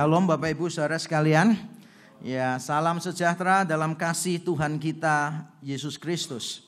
Shalom Bapak Ibu Saudara sekalian. Ya, salam sejahtera dalam kasih Tuhan kita Yesus Kristus.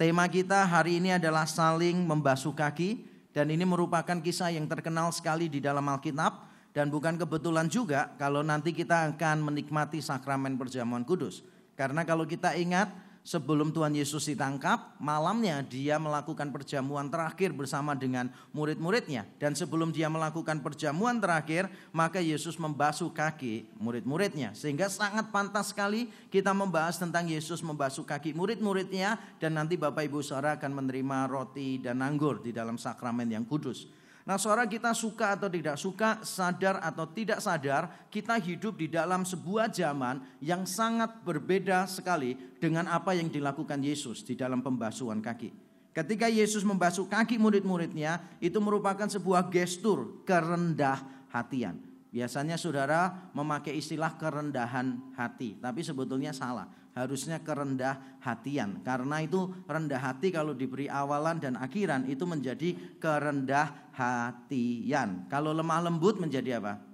Tema kita hari ini adalah saling membasuh kaki dan ini merupakan kisah yang terkenal sekali di dalam Alkitab dan bukan kebetulan juga kalau nanti kita akan menikmati sakramen perjamuan kudus. Karena kalau kita ingat sebelum Tuhan Yesus ditangkap, malamnya dia melakukan perjamuan terakhir bersama dengan murid-muridnya. Dan sebelum dia melakukan perjamuan terakhir, maka Yesus membasuh kaki murid-muridnya. Sehingga sangat pantas sekali kita membahas tentang Yesus membasuh kaki murid-muridnya. Dan nanti Bapak Ibu Saudara akan menerima roti dan anggur di dalam sakramen yang kudus. Nah, suara kita suka atau tidak suka, sadar atau tidak sadar, kita hidup di dalam sebuah zaman yang sangat berbeda sekali dengan apa yang dilakukan Yesus di dalam pembasuhan kaki. Ketika Yesus membasuh kaki murid-muridnya, itu merupakan sebuah gestur kerendah hatian. Biasanya saudara memakai istilah kerendahan hati, tapi sebetulnya salah harusnya kerendah hatian. Karena itu rendah hati kalau diberi awalan dan akhiran itu menjadi kerendah hatian. Kalau lemah lembut menjadi apa?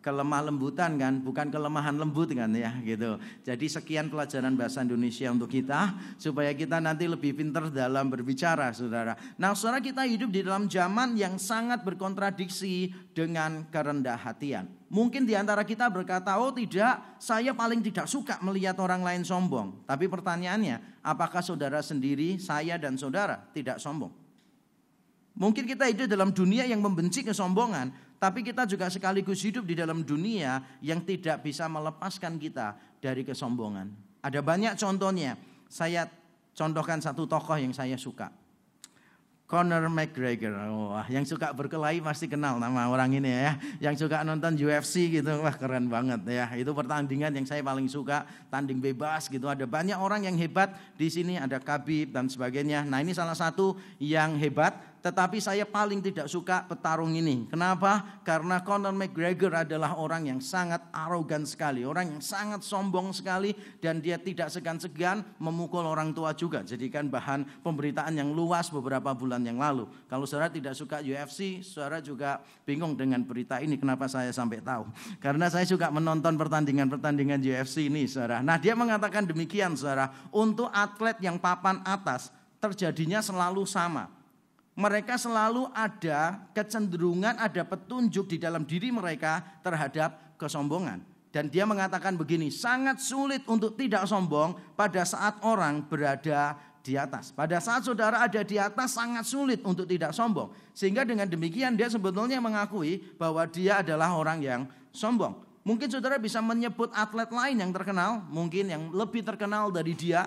Kelemah lembutan kan, bukan kelemahan lembut kan ya gitu. Jadi sekian pelajaran bahasa Indonesia untuk kita supaya kita nanti lebih pintar dalam berbicara, Saudara. Nah, Saudara kita hidup di dalam zaman yang sangat berkontradiksi dengan kerendah hatian. Mungkin di antara kita berkata, "Oh, tidak, saya paling tidak suka melihat orang lain sombong." Tapi pertanyaannya, apakah Saudara sendiri, saya dan Saudara tidak sombong? Mungkin kita hidup dalam dunia yang membenci kesombongan, tapi kita juga sekaligus hidup di dalam dunia yang tidak bisa melepaskan kita dari kesombongan. Ada banyak contohnya. Saya contohkan satu tokoh yang saya suka. Conor McGregor. Wah, yang suka berkelahi pasti kenal nama orang ini ya. Yang suka nonton UFC gitu, wah keren banget ya. Itu pertandingan yang saya paling suka, tanding bebas gitu. Ada banyak orang yang hebat di sini, ada Khabib dan sebagainya. Nah, ini salah satu yang hebat tetapi saya paling tidak suka petarung ini. Kenapa? Karena Conor McGregor adalah orang yang sangat arogan sekali, orang yang sangat sombong sekali dan dia tidak segan-segan memukul orang tua juga. Jadikan bahan pemberitaan yang luas beberapa bulan yang lalu. Kalau saudara tidak suka UFC, saudara juga bingung dengan berita ini kenapa saya sampai tahu. Karena saya juga menonton pertandingan-pertandingan UFC ini, saudara. Nah, dia mengatakan demikian, saudara. Untuk atlet yang papan atas terjadinya selalu sama mereka selalu ada kecenderungan, ada petunjuk di dalam diri mereka terhadap kesombongan. Dan dia mengatakan begini, sangat sulit untuk tidak sombong pada saat orang berada di atas. Pada saat saudara ada di atas sangat sulit untuk tidak sombong. Sehingga dengan demikian dia sebetulnya mengakui bahwa dia adalah orang yang sombong. Mungkin saudara bisa menyebut atlet lain yang terkenal, mungkin yang lebih terkenal dari dia,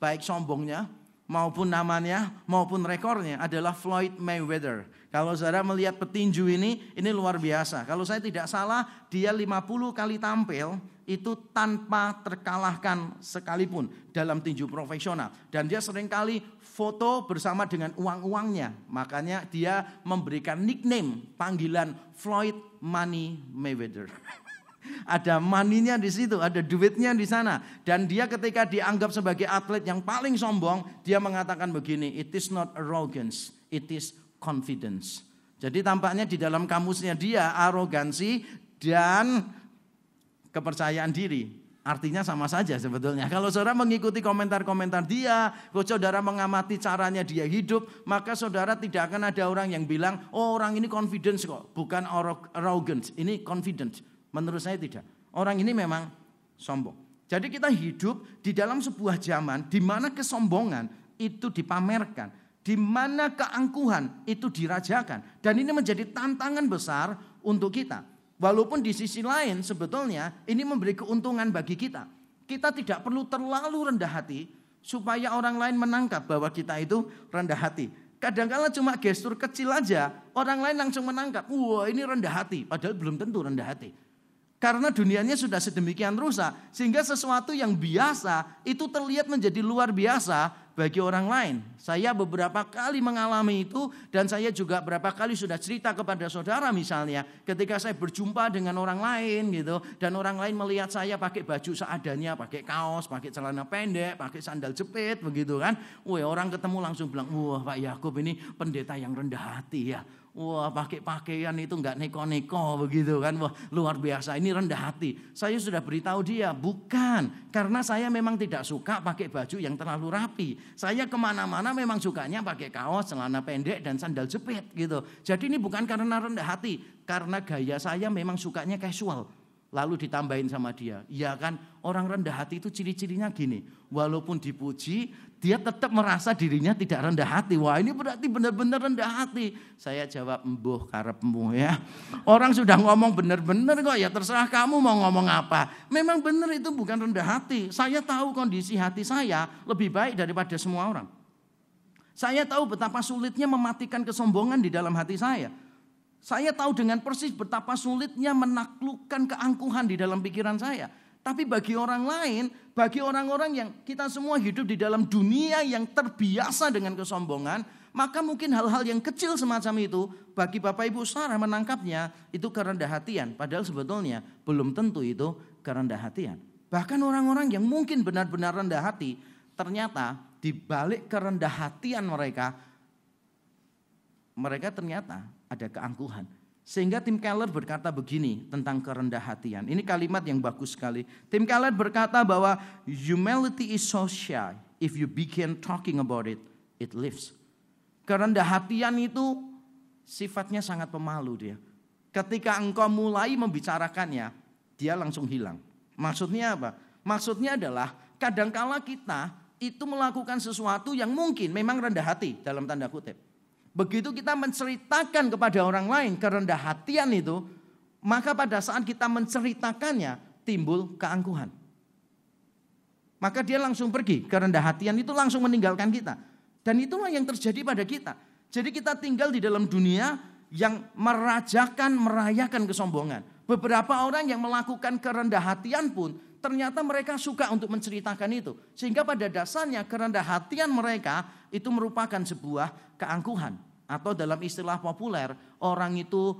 baik sombongnya maupun namanya maupun rekornya adalah Floyd Mayweather. Kalau saudara melihat petinju ini, ini luar biasa. Kalau saya tidak salah, dia 50 kali tampil itu tanpa terkalahkan sekalipun dalam tinju profesional. Dan dia sering kali foto bersama dengan uang-uangnya. Makanya dia memberikan nickname, panggilan Floyd Money Mayweather. Ada maninya di situ, ada duitnya di sana. Dan dia ketika dianggap sebagai atlet yang paling sombong, dia mengatakan begini, it is not arrogance, it is confidence. Jadi tampaknya di dalam kamusnya dia arogansi dan kepercayaan diri. Artinya sama saja sebetulnya. Kalau saudara mengikuti komentar-komentar dia, kalau saudara mengamati caranya dia hidup, maka saudara tidak akan ada orang yang bilang, oh orang ini confidence kok, bukan arrogance, ini confidence. Menurut saya tidak. Orang ini memang sombong. Jadi kita hidup di dalam sebuah zaman di mana kesombongan itu dipamerkan, di mana keangkuhan itu dirajakan. Dan ini menjadi tantangan besar untuk kita. Walaupun di sisi lain sebetulnya ini memberi keuntungan bagi kita. Kita tidak perlu terlalu rendah hati supaya orang lain menangkap bahwa kita itu rendah hati. Kadang-kala cuma gestur kecil aja, orang lain langsung menangkap, wah ini rendah hati, padahal belum tentu rendah hati. Karena dunianya sudah sedemikian rusak. Sehingga sesuatu yang biasa itu terlihat menjadi luar biasa bagi orang lain. Saya beberapa kali mengalami itu dan saya juga berapa kali sudah cerita kepada saudara misalnya ketika saya berjumpa dengan orang lain gitu dan orang lain melihat saya pakai baju seadanya, pakai kaos, pakai celana pendek, pakai sandal jepit begitu kan. Wah, orang ketemu langsung bilang, "Wah, Pak Yakub ini pendeta yang rendah hati ya." Wah pakai pakaian itu nggak neko-neko begitu kan. Wah luar biasa ini rendah hati. Saya sudah beritahu dia bukan. Karena saya memang tidak suka pakai baju yang terlalu rapi. Saya ke mana-mana memang sukanya pakai kaos, celana pendek dan sandal jepit gitu. Jadi ini bukan karena rendah hati. Karena gaya saya memang sukanya casual. Lalu ditambahin sama dia, ya kan orang rendah hati itu ciri-cirinya gini. Walaupun dipuji, dia tetap merasa dirinya tidak rendah hati. Wah ini berarti benar-benar rendah hati. Saya jawab, embuh karepmu ya. Orang sudah ngomong benar-benar kok ya terserah kamu mau ngomong apa. Memang benar itu bukan rendah hati. Saya tahu kondisi hati saya lebih baik daripada semua orang. Saya tahu betapa sulitnya mematikan kesombongan di dalam hati saya. Saya tahu dengan persis betapa sulitnya menaklukkan keangkuhan di dalam pikiran saya. Tapi bagi orang lain, bagi orang-orang yang kita semua hidup di dalam dunia yang terbiasa dengan kesombongan, maka mungkin hal-hal yang kecil semacam itu bagi Bapak Ibu Sarah menangkapnya itu kerendah hatian. Padahal sebetulnya belum tentu itu kerendah hatian. Bahkan orang-orang yang mungkin benar-benar rendah hati, ternyata di balik kerendah hatian mereka, mereka ternyata ada keangkuhan. Sehingga Tim Keller berkata begini tentang kerendah hatian. Ini kalimat yang bagus sekali. Tim Keller berkata bahwa humility is so shy. If you begin talking about it, it lives. Kerendah hatian itu sifatnya sangat pemalu dia. Ketika engkau mulai membicarakannya, dia langsung hilang. Maksudnya apa? Maksudnya adalah kadangkala kita itu melakukan sesuatu yang mungkin memang rendah hati dalam tanda kutip. Begitu kita menceritakan kepada orang lain kerendah hatian itu, maka pada saat kita menceritakannya timbul keangkuhan. Maka dia langsung pergi, kerendah hatian itu langsung meninggalkan kita. Dan itulah yang terjadi pada kita. Jadi kita tinggal di dalam dunia yang merajakan, merayakan kesombongan. Beberapa orang yang melakukan kerendah hatian pun ternyata mereka suka untuk menceritakan itu. Sehingga pada dasarnya kerendah hatian mereka itu merupakan sebuah keangkuhan. Atau dalam istilah populer, orang itu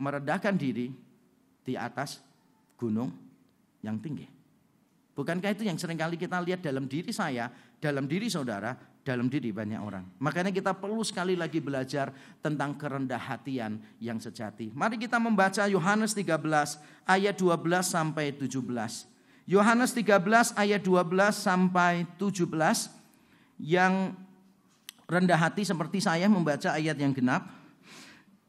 meredahkan diri di atas gunung yang tinggi. Bukankah itu yang sering kali kita lihat dalam diri saya, dalam diri saudara, dalam diri banyak orang. Makanya kita perlu sekali lagi belajar tentang kerendah hatian yang sejati. Mari kita membaca Yohanes 13 ayat 12 sampai 17. Yohanes 13 ayat 12 sampai 17 yang rendah hati seperti saya membaca ayat yang genap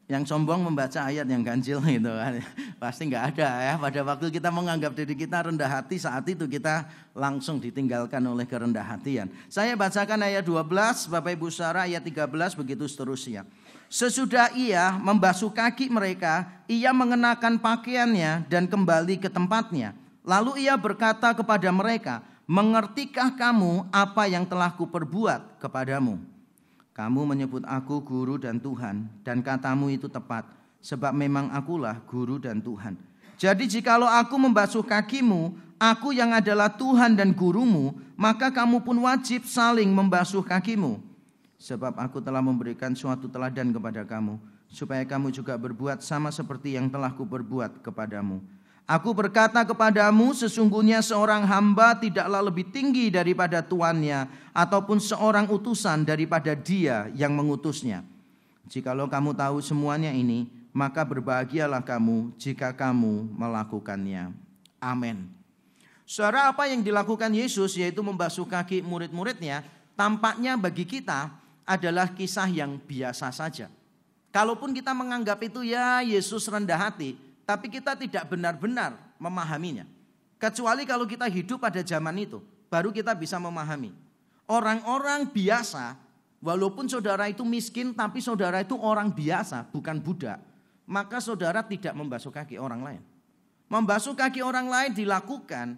yang sombong membaca ayat yang ganjil gitu kan. Pasti nggak ada ya. Pada waktu kita menganggap diri kita rendah hati saat itu kita langsung ditinggalkan oleh kerendah hatian. Saya bacakan ayat 12, Bapak Ibu Sarah ayat 13 begitu seterusnya. Sesudah ia membasuh kaki mereka, ia mengenakan pakaiannya dan kembali ke tempatnya. Lalu ia berkata kepada mereka, "Mengertikah kamu apa yang telah kuperbuat kepadamu?" Kamu menyebut aku guru dan Tuhan, dan katamu itu tepat, sebab memang akulah guru dan Tuhan. Jadi jikalau aku membasuh kakimu, aku yang adalah Tuhan dan gurumu, maka kamu pun wajib saling membasuh kakimu. Sebab aku telah memberikan suatu teladan kepada kamu, supaya kamu juga berbuat sama seperti yang telah kuperbuat kepadamu. Aku berkata kepadamu, sesungguhnya seorang hamba tidaklah lebih tinggi daripada tuannya, ataupun seorang utusan daripada dia yang mengutusnya. Jikalau kamu tahu semuanya ini, maka berbahagialah kamu jika kamu melakukannya. Amin. Saudara apa yang dilakukan Yesus yaitu membasuh kaki murid-muridnya, tampaknya bagi kita adalah kisah yang biasa saja. Kalaupun kita menganggap itu ya Yesus rendah hati, tapi kita tidak benar-benar memahaminya. Kecuali kalau kita hidup pada zaman itu, baru kita bisa memahami. Orang-orang biasa, walaupun saudara itu miskin, tapi saudara itu orang biasa, bukan budak. Maka saudara tidak membasuh kaki orang lain. Membasuh kaki orang lain dilakukan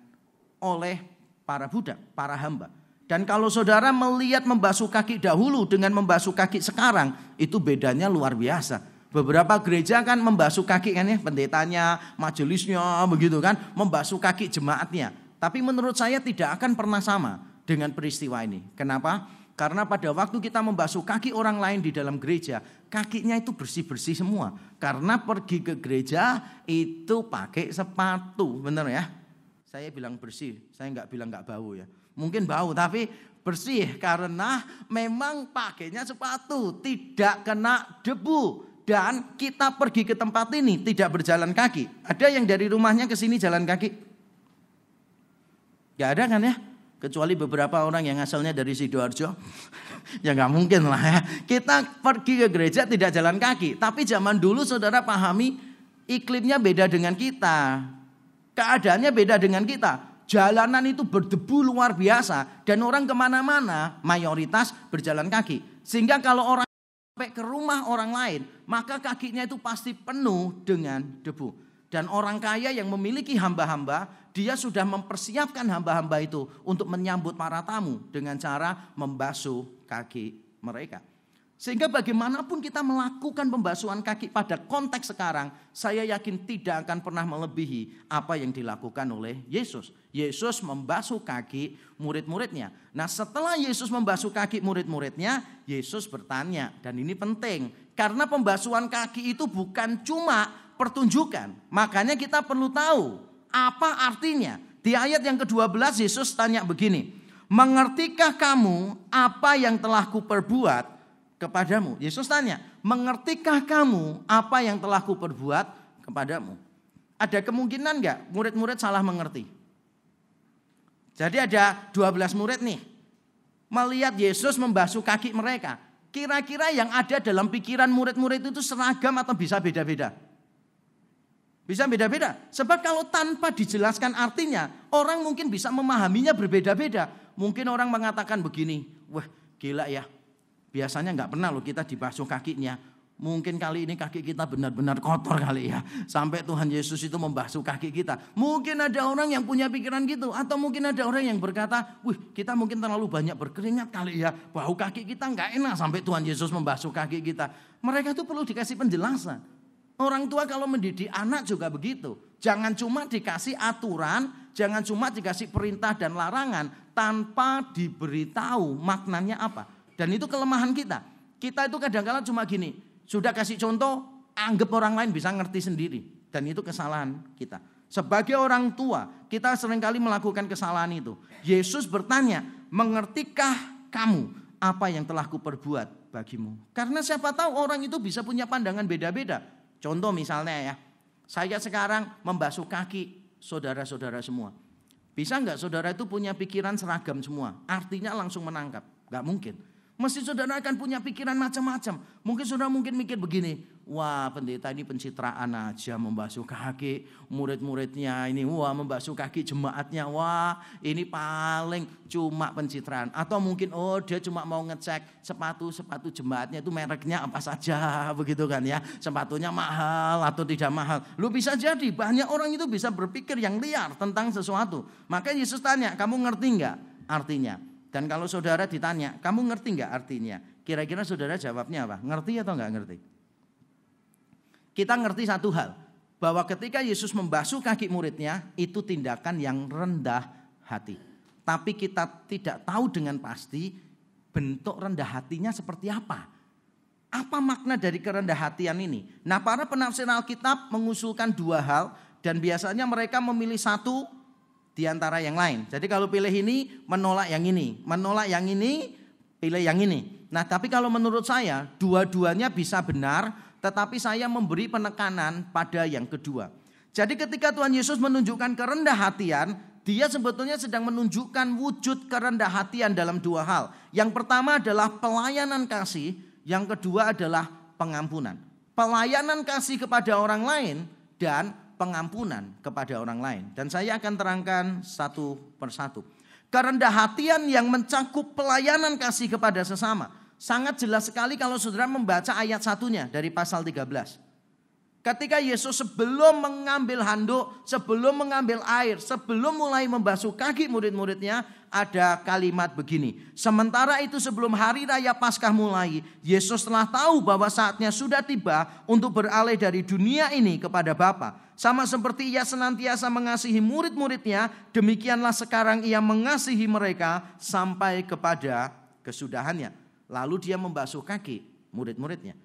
oleh para budak, para hamba. Dan kalau saudara melihat membasuh kaki dahulu dengan membasuh kaki sekarang, itu bedanya luar biasa. Beberapa gereja kan membasuh kaki kan ya, pendetanya, majelisnya begitu kan, membasuh kaki jemaatnya. Tapi menurut saya tidak akan pernah sama. dengan peristiwa ini. Kenapa? Karena pada waktu kita membasuh kaki orang lain di dalam gereja, kakinya itu bersih-bersih semua. Karena pergi ke gereja itu pakai sepatu, benar ya? Saya bilang bersih, saya nggak bilang nggak bau ya. Mungkin bau, tapi bersih karena memang pakainya sepatu, tidak kena debu. Dan kita pergi ke tempat ini tidak berjalan kaki. Ada yang dari rumahnya ke sini jalan kaki? Gak ada kan ya? Kecuali beberapa orang yang asalnya dari Sidoarjo. ya nggak mungkin lah ya. Kita pergi ke gereja tidak jalan kaki. Tapi zaman dulu saudara pahami iklimnya beda dengan kita. Keadaannya beda dengan kita. Jalanan itu berdebu luar biasa. Dan orang ke mana-mana mayoritas berjalan kaki. Sehingga kalau orang sampai ke rumah orang lain. Maka kakinya itu pasti penuh dengan debu. Dan orang kaya yang memiliki hamba-hamba dia sudah mempersiapkan hamba-hamba itu untuk menyambut para tamu dengan cara membasuh kaki mereka. Sehingga bagaimanapun kita melakukan pembasuhan kaki pada konteks sekarang, saya yakin tidak akan pernah melebihi apa yang dilakukan oleh Yesus. Yesus membasuh kaki murid-muridnya. Nah setelah Yesus membasuh kaki murid-muridnya, Yesus bertanya, dan ini penting, karena pembasuhan kaki itu bukan cuma pertunjukan. Makanya kita perlu tahu apa artinya? Di ayat yang ke-12 Yesus tanya begini, "Mengertikah kamu apa yang telah kuperbuat kepadamu?" Yesus tanya, "Mengertikah kamu apa yang telah kuperbuat kepadamu?" Ada kemungkinan enggak murid-murid salah mengerti? Jadi ada 12 murid nih. Melihat Yesus membasuh kaki mereka. Kira-kira yang ada dalam pikiran murid-murid itu seragam atau bisa beda-beda? Bisa beda-beda. Sebab kalau tanpa dijelaskan artinya, orang mungkin bisa memahaminya berbeda-beda. Mungkin orang mengatakan begini, wah gila ya. Biasanya nggak pernah loh kita dibasuh kakinya. Mungkin kali ini kaki kita benar-benar kotor kali ya. Sampai Tuhan Yesus itu membasuh kaki kita. Mungkin ada orang yang punya pikiran gitu. Atau mungkin ada orang yang berkata, wih kita mungkin terlalu banyak berkeringat kali ya. Bau kaki kita nggak enak sampai Tuhan Yesus membasuh kaki kita. Mereka itu perlu dikasih penjelasan. Orang tua kalau mendidik anak juga begitu. Jangan cuma dikasih aturan, jangan cuma dikasih perintah dan larangan tanpa diberitahu maknanya apa. Dan itu kelemahan kita. Kita itu kadang-kadang cuma gini, sudah kasih contoh, anggap orang lain bisa ngerti sendiri. Dan itu kesalahan kita. Sebagai orang tua, kita sering kali melakukan kesalahan itu. Yesus bertanya, mengertikah kamu apa yang telah kuperbuat bagimu? Karena siapa tahu orang itu bisa punya pandangan beda-beda. Contoh misalnya ya, saya sekarang membasuh kaki saudara-saudara semua. Bisa nggak saudara itu punya pikiran seragam semua? Artinya langsung menangkap. Nggak mungkin. Mesti saudara akan punya pikiran macam-macam. Mungkin saudara mungkin mikir begini, wah pendeta ini pencitraan aja membasuh kaki murid-muridnya ini, wah membasuh kaki jemaatnya, wah ini paling cuma pencitraan. Atau mungkin oh dia cuma mau ngecek sepatu-sepatu jemaatnya itu mereknya apa saja begitu kan ya. Sepatunya mahal atau tidak mahal. Lu bisa jadi banyak orang itu bisa berpikir yang liar tentang sesuatu. Maka Yesus tanya, kamu ngerti nggak artinya? Dan kalau saudara ditanya, kamu ngerti nggak artinya? Kira-kira saudara jawabnya apa? Ngerti atau nggak ngerti? Kita ngerti satu hal, bahwa ketika Yesus membasuh kaki muridnya, itu tindakan yang rendah hati. Tapi kita tidak tahu dengan pasti bentuk rendah hatinya seperti apa. Apa makna dari kerendah hatian ini? Nah para penafsir Alkitab mengusulkan dua hal dan biasanya mereka memilih satu di antara yang lain. Jadi kalau pilih ini menolak yang ini, menolak yang ini pilih yang ini. Nah, tapi kalau menurut saya dua-duanya bisa benar, tetapi saya memberi penekanan pada yang kedua. Jadi ketika Tuhan Yesus menunjukkan kerendah hatian, dia sebetulnya sedang menunjukkan wujud kerendah hatian dalam dua hal. Yang pertama adalah pelayanan kasih, yang kedua adalah pengampunan. Pelayanan kasih kepada orang lain dan pengampunan kepada orang lain. Dan saya akan terangkan satu persatu. Kerendah hatian yang mencakup pelayanan kasih kepada sesama. Sangat jelas sekali kalau saudara membaca ayat satunya dari pasal 13. Ketika Yesus sebelum mengambil handuk, sebelum mengambil air, sebelum mulai membasuh kaki murid-muridnya, ada kalimat begini. Sementara itu sebelum hari raya Paskah mulai, Yesus telah tahu bahwa saatnya sudah tiba untuk beralih dari dunia ini kepada Bapa. Sama seperti ia senantiasa mengasihi murid-muridnya, demikianlah sekarang ia mengasihi mereka sampai kepada kesudahannya. Lalu dia membasuh kaki murid-muridnya.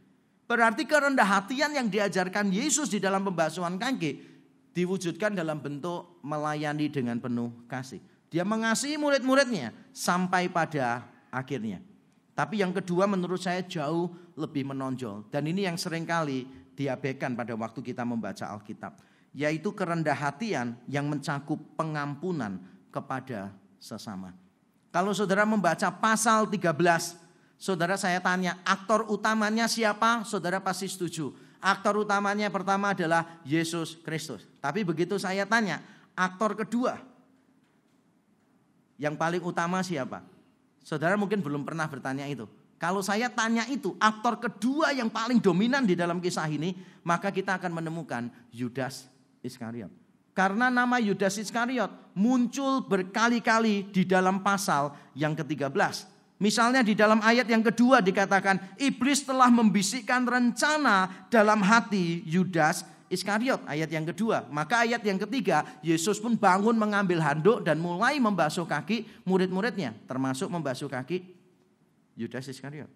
Berarti kerendah hatian yang diajarkan Yesus di dalam pembasuhan kaki diwujudkan dalam bentuk melayani dengan penuh kasih. Dia mengasihi murid-muridnya sampai pada akhirnya. Tapi yang kedua menurut saya jauh lebih menonjol. Dan ini yang sering kali diabaikan pada waktu kita membaca Alkitab. Yaitu kerendah hatian yang mencakup pengampunan kepada sesama. Kalau saudara membaca pasal 13 Saudara saya tanya, aktor utamanya siapa? Saudara pasti setuju. Aktor utamanya pertama adalah Yesus Kristus. Tapi begitu saya tanya, aktor kedua yang paling utama siapa? Saudara mungkin belum pernah bertanya itu. Kalau saya tanya itu, aktor kedua yang paling dominan di dalam kisah ini, maka kita akan menemukan Yudas Iskariot. Karena nama Yudas Iskariot muncul berkali-kali di dalam pasal yang ke-13. Misalnya di dalam ayat yang kedua dikatakan iblis telah membisikkan rencana dalam hati Yudas Iskariot ayat yang kedua. Maka ayat yang ketiga Yesus pun bangun mengambil handuk dan mulai membasuh kaki murid-muridnya termasuk membasuh kaki Yudas Iskariot.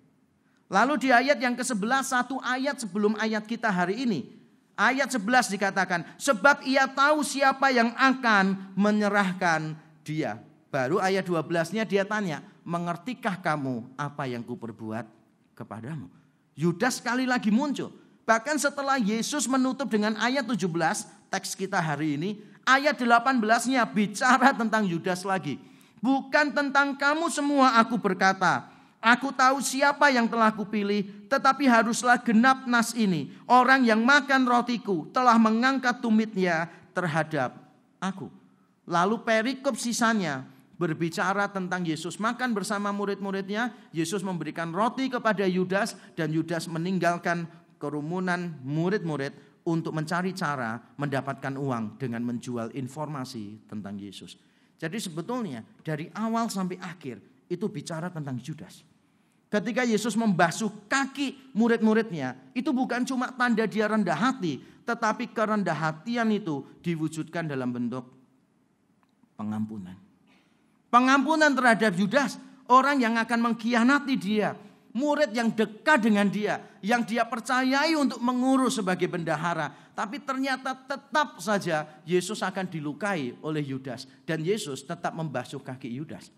Lalu di ayat yang ke-11 satu ayat sebelum ayat kita hari ini ayat 11 dikatakan sebab ia tahu siapa yang akan menyerahkan dia. Baru ayat 12-nya dia tanya, mengertikah kamu apa yang kuperbuat kepadamu? Yudas sekali lagi muncul. Bahkan setelah Yesus menutup dengan ayat 17, teks kita hari ini, ayat 18-nya bicara tentang Yudas lagi. Bukan tentang kamu semua aku berkata, Aku tahu siapa yang telah kupilih, tetapi haruslah genap nas ini. Orang yang makan rotiku telah mengangkat tumitnya terhadap aku. Lalu perikop sisanya, berbicara tentang Yesus makan bersama murid-muridnya, Yesus memberikan roti kepada Yudas dan Yudas meninggalkan kerumunan murid-murid untuk mencari cara mendapatkan uang dengan menjual informasi tentang Yesus. Jadi sebetulnya dari awal sampai akhir itu bicara tentang Yudas. Ketika Yesus membasuh kaki murid-muridnya, itu bukan cuma tanda dia rendah hati, tetapi kerendah hatian itu diwujudkan dalam bentuk pengampunan. Pengampunan terhadap Yudas, orang yang akan mengkhianati dia, murid yang dekat dengan dia, yang dia percayai untuk mengurus sebagai bendahara, tapi ternyata tetap saja Yesus akan dilukai oleh Yudas dan Yesus tetap membasuh kaki Yudas.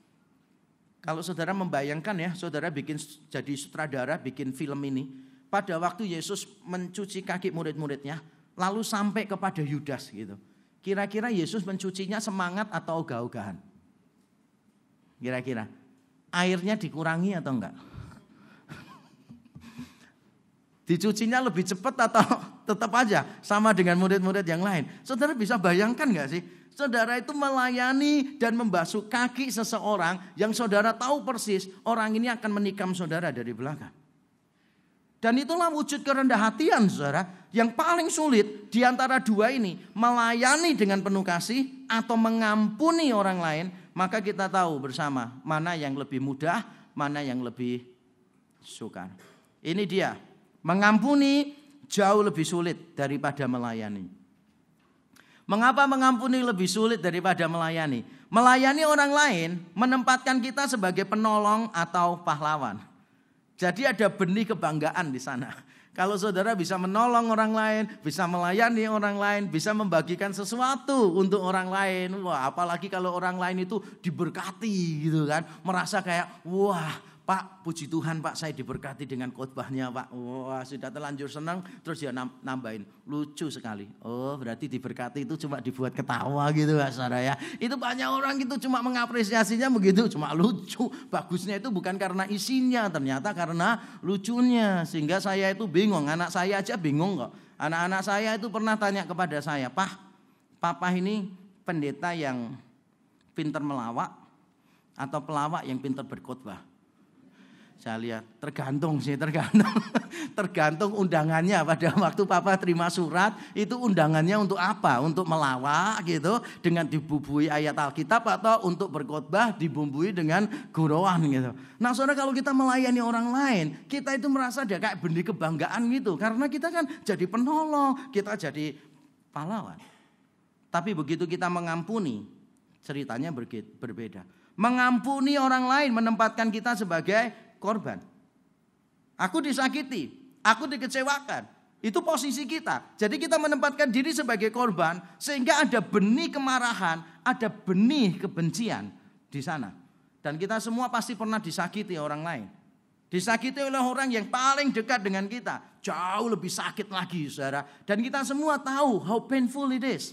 Kalau saudara membayangkan ya, saudara bikin jadi sutradara, bikin film ini, pada waktu Yesus mencuci kaki murid-muridnya, lalu sampai kepada Yudas gitu. Kira-kira Yesus mencucinya semangat atau ogah-ogahan? Kira-kira airnya dikurangi atau enggak? Dicucinya lebih cepat atau tetap aja sama dengan murid-murid yang lain? Saudara bisa bayangkan enggak sih? Saudara itu melayani dan membasuh kaki seseorang yang saudara tahu persis orang ini akan menikam saudara dari belakang. Dan itulah wujud kerendah hatian saudara. Yang paling sulit di antara dua ini. Melayani dengan penuh kasih atau mengampuni orang lain maka kita tahu bersama mana yang lebih mudah, mana yang lebih sukar. Ini dia, mengampuni jauh lebih sulit daripada melayani. Mengapa mengampuni lebih sulit daripada melayani? Melayani orang lain menempatkan kita sebagai penolong atau pahlawan. Jadi ada benih kebanggaan di sana. Kalau saudara bisa menolong orang lain, bisa melayani orang lain, bisa membagikan sesuatu untuk orang lain. Wah, apalagi kalau orang lain itu diberkati gitu kan. Merasa kayak, wah Pak, puji Tuhan Pak, saya diberkati dengan khotbahnya Pak. Wah, sudah terlanjur senang, terus dia nambahin. Lucu sekali. Oh, berarti diberkati itu cuma dibuat ketawa gitu Pak saudara ya. Itu banyak orang itu cuma mengapresiasinya begitu, cuma lucu. Bagusnya itu bukan karena isinya, ternyata karena lucunya. Sehingga saya itu bingung, anak saya aja bingung kok. Anak-anak saya itu pernah tanya kepada saya, Pak, Papa ini pendeta yang pinter melawak atau pelawak yang pinter berkhotbah? Saya lihat tergantung sih, tergantung. tergantung undangannya pada waktu papa terima surat itu undangannya untuk apa? Untuk melawak gitu dengan dibubui ayat Alkitab atau untuk berkhotbah dibumbui dengan gurauan gitu. Nah, Saudara kalau kita melayani orang lain, kita itu merasa dia kayak benih kebanggaan gitu karena kita kan jadi penolong, kita jadi pahlawan. Tapi begitu kita mengampuni, ceritanya berbeda. Mengampuni orang lain menempatkan kita sebagai korban. Aku disakiti, aku dikecewakan. Itu posisi kita. Jadi kita menempatkan diri sebagai korban sehingga ada benih kemarahan, ada benih kebencian di sana. Dan kita semua pasti pernah disakiti orang lain. Disakiti oleh orang yang paling dekat dengan kita. Jauh lebih sakit lagi saudara. Dan kita semua tahu how painful it is.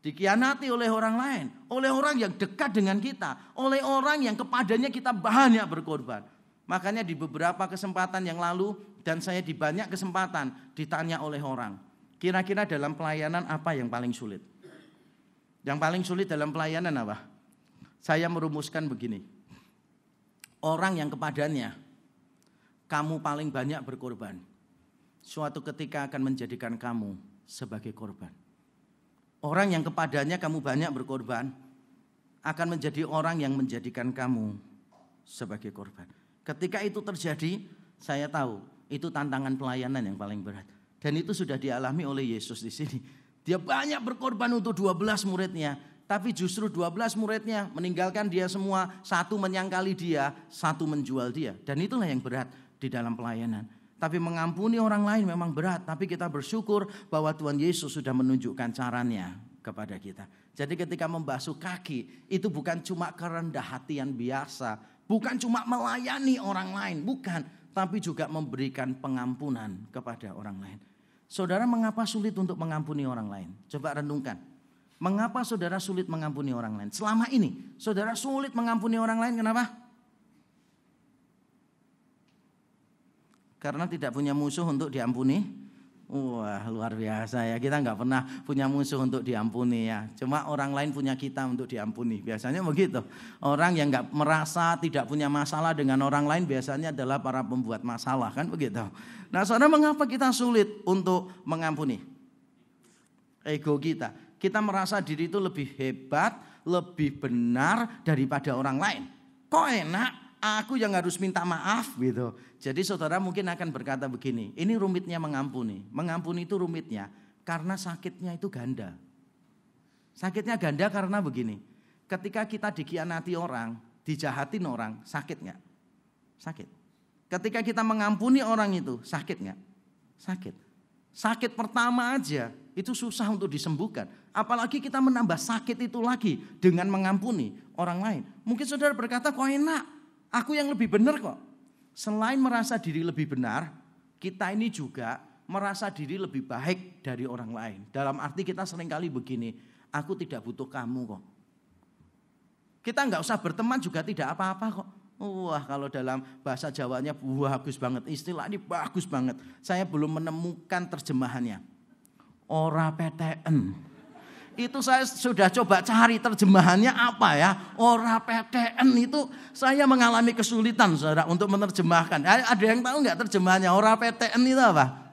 Dikianati oleh orang lain. Oleh orang yang dekat dengan kita. Oleh orang yang kepadanya kita banyak berkorban. Makanya di beberapa kesempatan yang lalu dan saya di banyak kesempatan ditanya oleh orang, kira-kira dalam pelayanan apa yang paling sulit? Yang paling sulit dalam pelayanan apa? Saya merumuskan begini. Orang yang kepadanya kamu paling banyak berkorban, suatu ketika akan menjadikan kamu sebagai korban. Orang yang kepadanya kamu banyak berkorban akan menjadi orang yang menjadikan kamu sebagai korban. Ketika itu terjadi, saya tahu itu tantangan pelayanan yang paling berat. Dan itu sudah dialami oleh Yesus di sini. Dia banyak berkorban untuk 12 muridnya. Tapi justru 12 muridnya meninggalkan dia semua. Satu menyangkali dia, satu menjual dia. Dan itulah yang berat di dalam pelayanan. Tapi mengampuni orang lain memang berat. Tapi kita bersyukur bahwa Tuhan Yesus sudah menunjukkan caranya kepada kita. Jadi ketika membasuh kaki itu bukan cuma kerendah hatian biasa, Bukan cuma melayani orang lain, bukan. Tapi juga memberikan pengampunan kepada orang lain. Saudara mengapa sulit untuk mengampuni orang lain? Coba renungkan. Mengapa saudara sulit mengampuni orang lain? Selama ini saudara sulit mengampuni orang lain kenapa? Karena tidak punya musuh untuk diampuni Wah luar biasa ya. Kita nggak pernah punya musuh untuk diampuni ya. Cuma orang lain punya kita untuk diampuni. Biasanya begitu. Orang yang nggak merasa tidak punya masalah dengan orang lain Biasanya adalah para pembuat masalah kan begitu? Nah saudara mengapa kita sulit untuk mengampuni? Ego kita. Kita merasa diri itu lebih hebat Lebih benar daripada orang lain. Kok enak aku yang harus minta maaf gitu jadi saudara mungkin akan berkata begini, ini rumitnya mengampuni. Mengampuni itu rumitnya karena sakitnya itu ganda. Sakitnya ganda karena begini, ketika kita dikianati orang, dijahatin orang, sakit nggak? Sakit. Ketika kita mengampuni orang itu, sakit nggak? Sakit. Sakit pertama aja itu susah untuk disembuhkan. Apalagi kita menambah sakit itu lagi dengan mengampuni orang lain. Mungkin saudara berkata, kok enak, aku yang lebih benar kok. Selain merasa diri lebih benar, kita ini juga merasa diri lebih baik dari orang lain. Dalam arti kita sering kali begini, aku tidak butuh kamu kok. Kita nggak usah berteman juga tidak apa-apa kok. Wah kalau dalam bahasa Jawanya bagus banget, istilah ini bagus banget. Saya belum menemukan terjemahannya. Ora PTN itu saya sudah coba cari terjemahannya apa ya. Ora PTN itu saya mengalami kesulitan saudara untuk menerjemahkan. Ada yang tahu nggak terjemahannya ora PTN itu apa?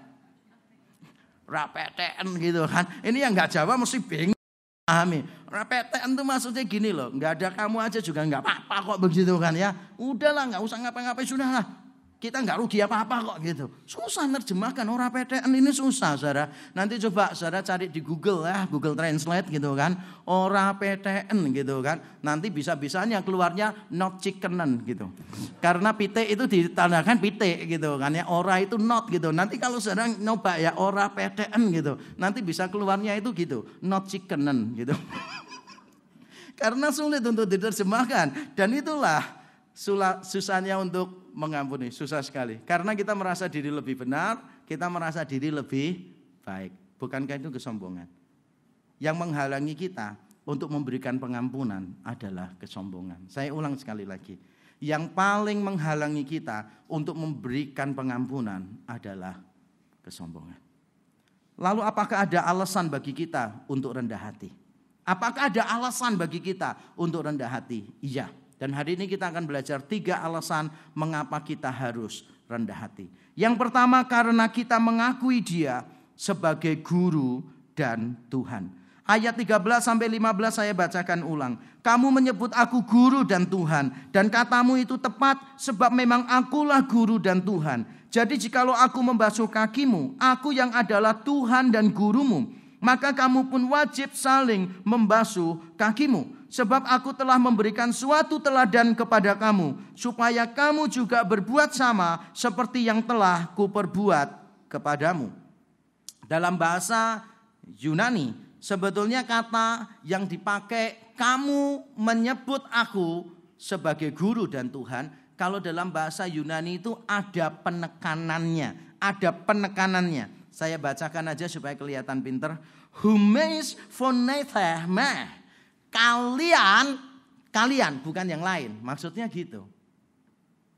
Ora PTN gitu kan. Ini yang nggak Jawa mesti bingung. Pahami. PTN itu maksudnya gini loh. nggak ada kamu aja juga nggak apa-apa kok begitu kan ya. Udahlah nggak usah ngapa-ngapain sudah lah kita nggak rugi apa-apa kok gitu. Susah nerjemahkan orang PTN ini susah saudara. Nanti coba saudara cari di Google ya, Google Translate gitu kan. Ora PTN gitu kan. Nanti bisa-bisanya keluarnya not chickenen gitu. Karena pite itu ditandakan pite gitu kan ya. Ora itu not gitu. Nanti kalau saudara nyoba ya ora PTN gitu. Nanti bisa keluarnya itu gitu. Not chickenen gitu. Karena sulit untuk diterjemahkan. Dan itulah susahnya untuk mengampuni, susah sekali. Karena kita merasa diri lebih benar, kita merasa diri lebih baik. Bukankah itu kesombongan? Yang menghalangi kita untuk memberikan pengampunan adalah kesombongan. Saya ulang sekali lagi. Yang paling menghalangi kita untuk memberikan pengampunan adalah kesombongan. Lalu apakah ada alasan bagi kita untuk rendah hati? Apakah ada alasan bagi kita untuk rendah hati? Iya, Dan hari ini kita akan belajar tiga alasan mengapa kita harus rendah hati. Yang pertama karena kita mengakui dia sebagai guru dan Tuhan. Ayat 13 sampai 15 saya bacakan ulang. Kamu menyebut aku guru dan Tuhan dan katamu itu tepat sebab memang akulah guru dan Tuhan. Jadi jikalau aku membasuh kakimu, aku yang adalah Tuhan dan gurumu, maka kamu pun wajib saling membasuh kakimu. Sebab aku telah memberikan suatu teladan kepada kamu, supaya kamu juga berbuat sama seperti yang telah kuperbuat kepadamu. Dalam bahasa Yunani, sebetulnya kata yang dipakai kamu menyebut aku sebagai guru dan Tuhan, kalau dalam bahasa Yunani itu ada penekanannya, ada penekanannya. Saya bacakan aja supaya kelihatan pinter. Humes phonethemeh Kalian, kalian bukan yang lain. Maksudnya gitu.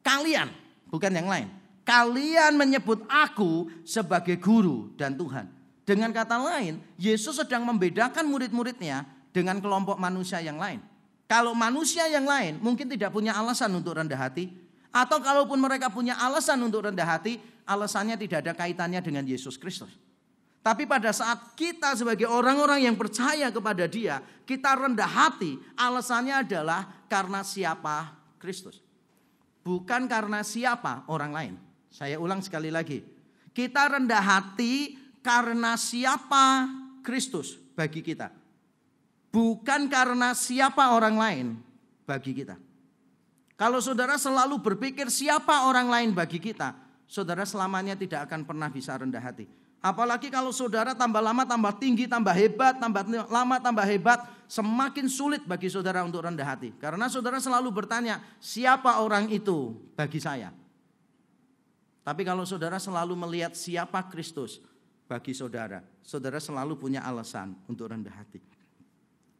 Kalian, bukan yang lain. Kalian menyebut aku sebagai guru dan Tuhan. Dengan kata lain, Yesus sedang membedakan murid-muridnya dengan kelompok manusia yang lain. Kalau manusia yang lain mungkin tidak punya alasan untuk rendah hati, atau kalaupun mereka punya alasan untuk rendah hati, alasannya tidak ada kaitannya dengan Yesus Kristus. Tapi pada saat kita sebagai orang-orang yang percaya kepada Dia, kita rendah hati, alasannya adalah karena siapa Kristus. Bukan karena siapa orang lain. Saya ulang sekali lagi. Kita rendah hati karena siapa Kristus bagi kita. Bukan karena siapa orang lain bagi kita. Kalau saudara selalu berpikir siapa orang lain bagi kita, saudara selamanya tidak akan pernah bisa rendah hati. Apalagi kalau saudara tambah lama tambah tinggi, tambah hebat, tambah lama tambah hebat, semakin sulit bagi saudara untuk rendah hati. Karena saudara selalu bertanya, siapa orang itu bagi saya? Tapi kalau saudara selalu melihat siapa Kristus bagi saudara, saudara selalu punya alasan untuk rendah hati.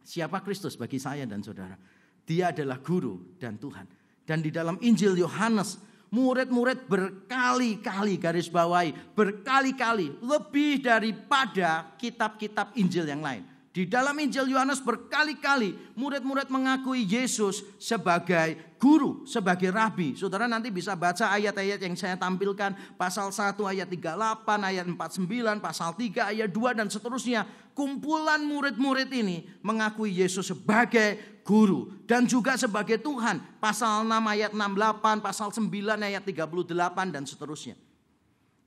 Siapa Kristus bagi saya dan saudara? Dia adalah guru dan Tuhan. Dan di dalam Injil Yohanes Murid-murid berkali-kali garis bawahi, berkali-kali lebih daripada kitab-kitab Injil yang lain. Di dalam Injil Yohanes berkali-kali murid-murid mengakui Yesus sebagai guru, sebagai rabi. Saudara nanti bisa baca ayat-ayat yang saya tampilkan. Pasal 1 ayat 38, ayat 49, pasal 3 ayat 2 dan seterusnya. Kumpulan murid-murid ini mengakui Yesus sebagai guru dan juga sebagai Tuhan. Pasal 6 ayat 68, pasal 9 ayat 38 dan seterusnya.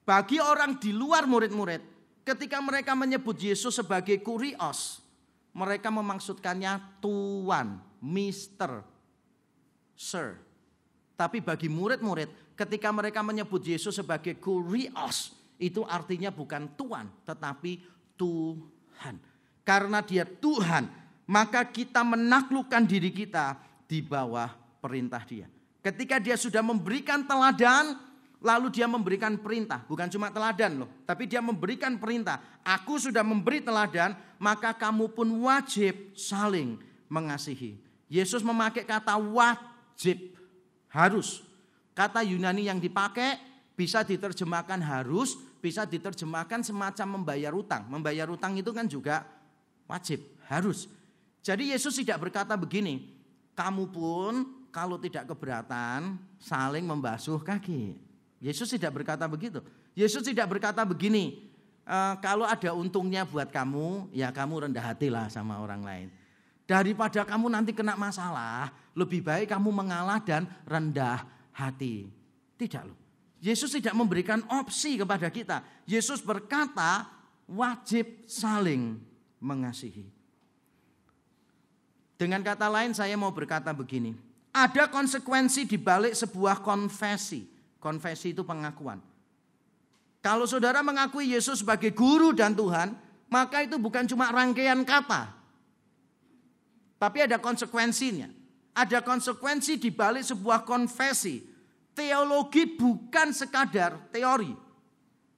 Bagi orang di luar murid-murid, ketika mereka menyebut Yesus sebagai kurios, mereka memaksudkannya tuan, mister, sir. Tapi bagi murid-murid, ketika mereka menyebut Yesus sebagai kurios, itu artinya bukan tuan, tetapi Tuhan. Karena dia Tuhan, maka kita menaklukkan diri kita di bawah perintah dia. Ketika dia sudah memberikan teladan, lalu dia memberikan perintah. Bukan cuma teladan loh, tapi dia memberikan perintah. Aku sudah memberi teladan, maka kamu pun wajib saling mengasihi. Yesus memakai kata wajib, harus. Kata Yunani yang dipakai bisa diterjemahkan harus, bisa diterjemahkan semacam membayar utang. Membayar utang itu kan juga wajib, harus. Jadi Yesus tidak berkata begini, kamu pun kalau tidak keberatan saling membasuh kaki. Yesus tidak berkata begitu. Yesus tidak berkata begini, e, kalau ada untungnya buat kamu, ya kamu rendah hatilah sama orang lain. Daripada kamu nanti kena masalah, lebih baik kamu mengalah dan rendah hati. Tidak loh. Yesus tidak memberikan opsi kepada kita. Yesus berkata wajib saling mengasihi. Dengan kata lain saya mau berkata begini. Ada konsekuensi di balik sebuah konfesi. Konfesi itu pengakuan. Kalau saudara mengakui Yesus sebagai guru dan Tuhan, maka itu bukan cuma rangkaian kata. Tapi ada konsekuensinya. Ada konsekuensi di balik sebuah konfesi. Teologi bukan sekadar teori.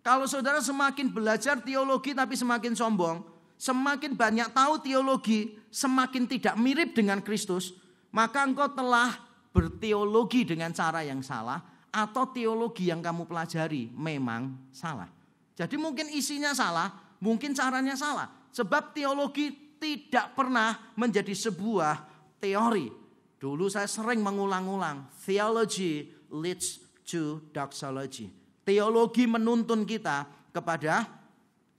Kalau saudara semakin belajar teologi tapi semakin sombong, semakin banyak tahu teologi, semakin tidak mirip dengan Kristus, maka engkau telah berteologi dengan cara yang salah atau teologi yang kamu pelajari memang salah. Jadi mungkin isinya salah, mungkin caranya salah. Sebab teologi tidak pernah menjadi sebuah teori. Dulu saya sering mengulang-ulang, theology leads to doxology. Teologi menuntun kita kepada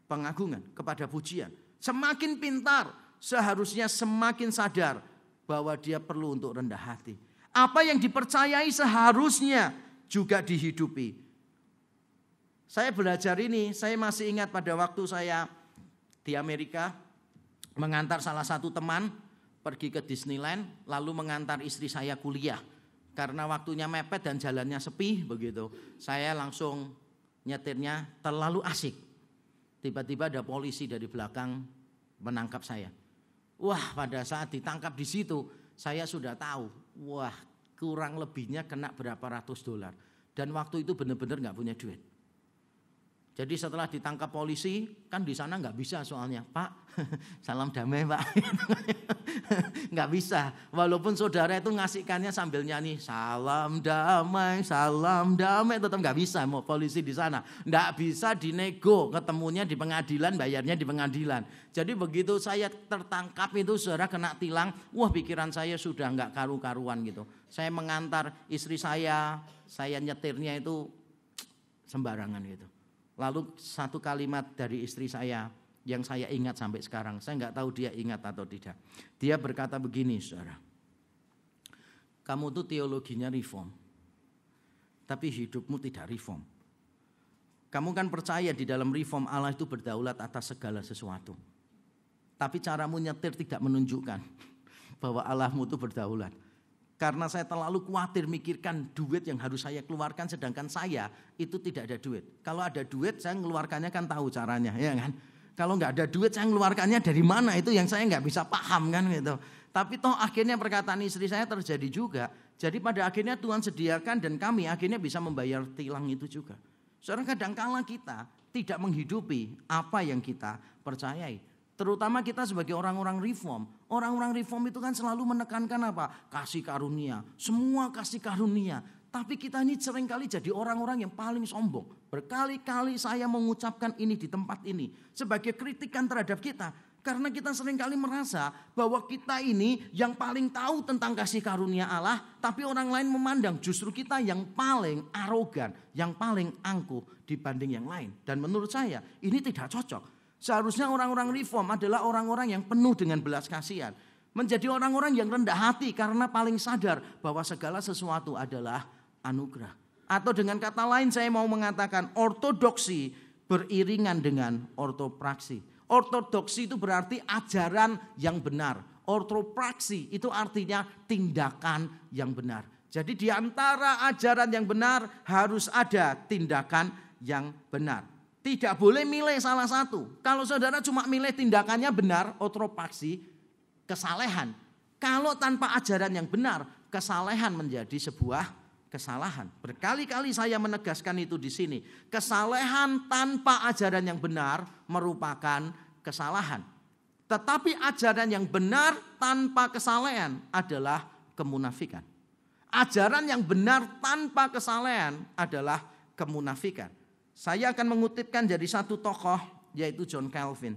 pengagungan, kepada pujian. Semakin pintar, seharusnya semakin sadar bahwa dia perlu untuk rendah hati. Apa yang dipercayai seharusnya juga dihidupi. Saya belajar ini, saya masih ingat pada waktu saya di Amerika mengantar salah satu teman pergi ke Disneyland lalu mengantar istri saya kuliah. Karena waktunya mepet dan jalannya sepi begitu. Saya langsung nyetirnya terlalu asik. Tiba-tiba ada polisi dari belakang menangkap saya. Wah, pada saat ditangkap di situ, saya sudah tahu, wah, kurang lebihnya kena berapa ratus dolar. Dan waktu itu benar-benar nggak punya duit. Jadi setelah ditangkap polisi, kan di sana nggak bisa soalnya, Pak, salam damai Pak, nggak bisa. Walaupun saudara itu ngasihkannya sambil nyanyi salam damai, salam damai, tetap nggak bisa mau polisi di sana. Nggak bisa dinego, ketemunya di pengadilan, bayarnya di pengadilan. Jadi begitu saya tertangkap itu saudara kena tilang, wah pikiran saya sudah nggak karu-karuan gitu. Saya mengantar istri saya, saya nyetirnya itu sembarangan gitu. Lalu satu kalimat dari istri saya yang saya ingat sampai sekarang. Saya nggak tahu dia ingat atau tidak. Dia berkata begini, saudara. Kamu tuh teologinya reform. Tapi hidupmu tidak reform. Kamu kan percaya di dalam reform Allah itu berdaulat atas segala sesuatu. Tapi caramu nyetir tidak menunjukkan bahwa Allahmu itu berdaulat. Karena saya terlalu khawatir mikirkan duit yang harus saya keluarkan sedangkan saya itu tidak ada duit. Kalau ada duit saya mengeluarkannya kan tahu caranya ya kan. Kalau nggak ada duit saya mengeluarkannya dari mana itu yang saya nggak bisa paham kan gitu. Tapi toh akhirnya perkataan istri saya terjadi juga. Jadi pada akhirnya Tuhan sediakan dan kami akhirnya bisa membayar tilang itu juga. Seorang kadang kala kita tidak menghidupi apa yang kita percayai. Terutama kita sebagai orang-orang reform. Orang-orang reform itu kan selalu menekankan apa? Kasih karunia. Semua kasih karunia. Tapi kita ini sering kali jadi orang-orang yang paling sombong. Berkali-kali saya mengucapkan ini di tempat ini. Sebagai kritikan terhadap kita. Karena kita sering kali merasa bahwa kita ini yang paling tahu tentang kasih karunia Allah. Tapi orang lain memandang justru kita yang paling arogan. Yang paling angkuh dibanding yang lain. Dan menurut saya ini tidak cocok. Seharusnya orang-orang reform adalah orang-orang yang penuh dengan belas kasihan. Menjadi orang-orang yang rendah hati karena paling sadar bahwa segala sesuatu adalah anugerah. Atau dengan kata lain saya mau mengatakan ortodoksi beriringan dengan ortopraksi. Ortodoksi itu berarti ajaran yang benar. Ortopraksi itu artinya tindakan yang benar. Jadi di antara ajaran yang benar harus ada tindakan yang benar. Tidak boleh milih salah satu. Kalau saudara cuma milih tindakannya benar, otropaksi, kesalehan. Kalau tanpa ajaran yang benar, kesalehan menjadi sebuah kesalahan. Berkali-kali saya menegaskan itu di sini. Kesalehan tanpa ajaran yang benar merupakan kesalahan. Tetapi ajaran yang benar tanpa kesalehan adalah kemunafikan. Ajaran yang benar tanpa kesalehan adalah kemunafikan. Saya akan mengutipkan dari satu tokoh yaitu John Calvin.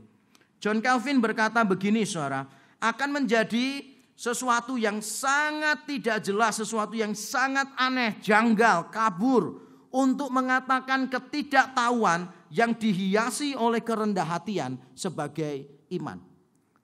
John Calvin berkata begini saudara, akan menjadi sesuatu yang sangat tidak jelas, sesuatu yang sangat aneh, janggal, kabur untuk mengatakan ketidaktahuan yang dihiasi oleh kerendah hatian sebagai iman.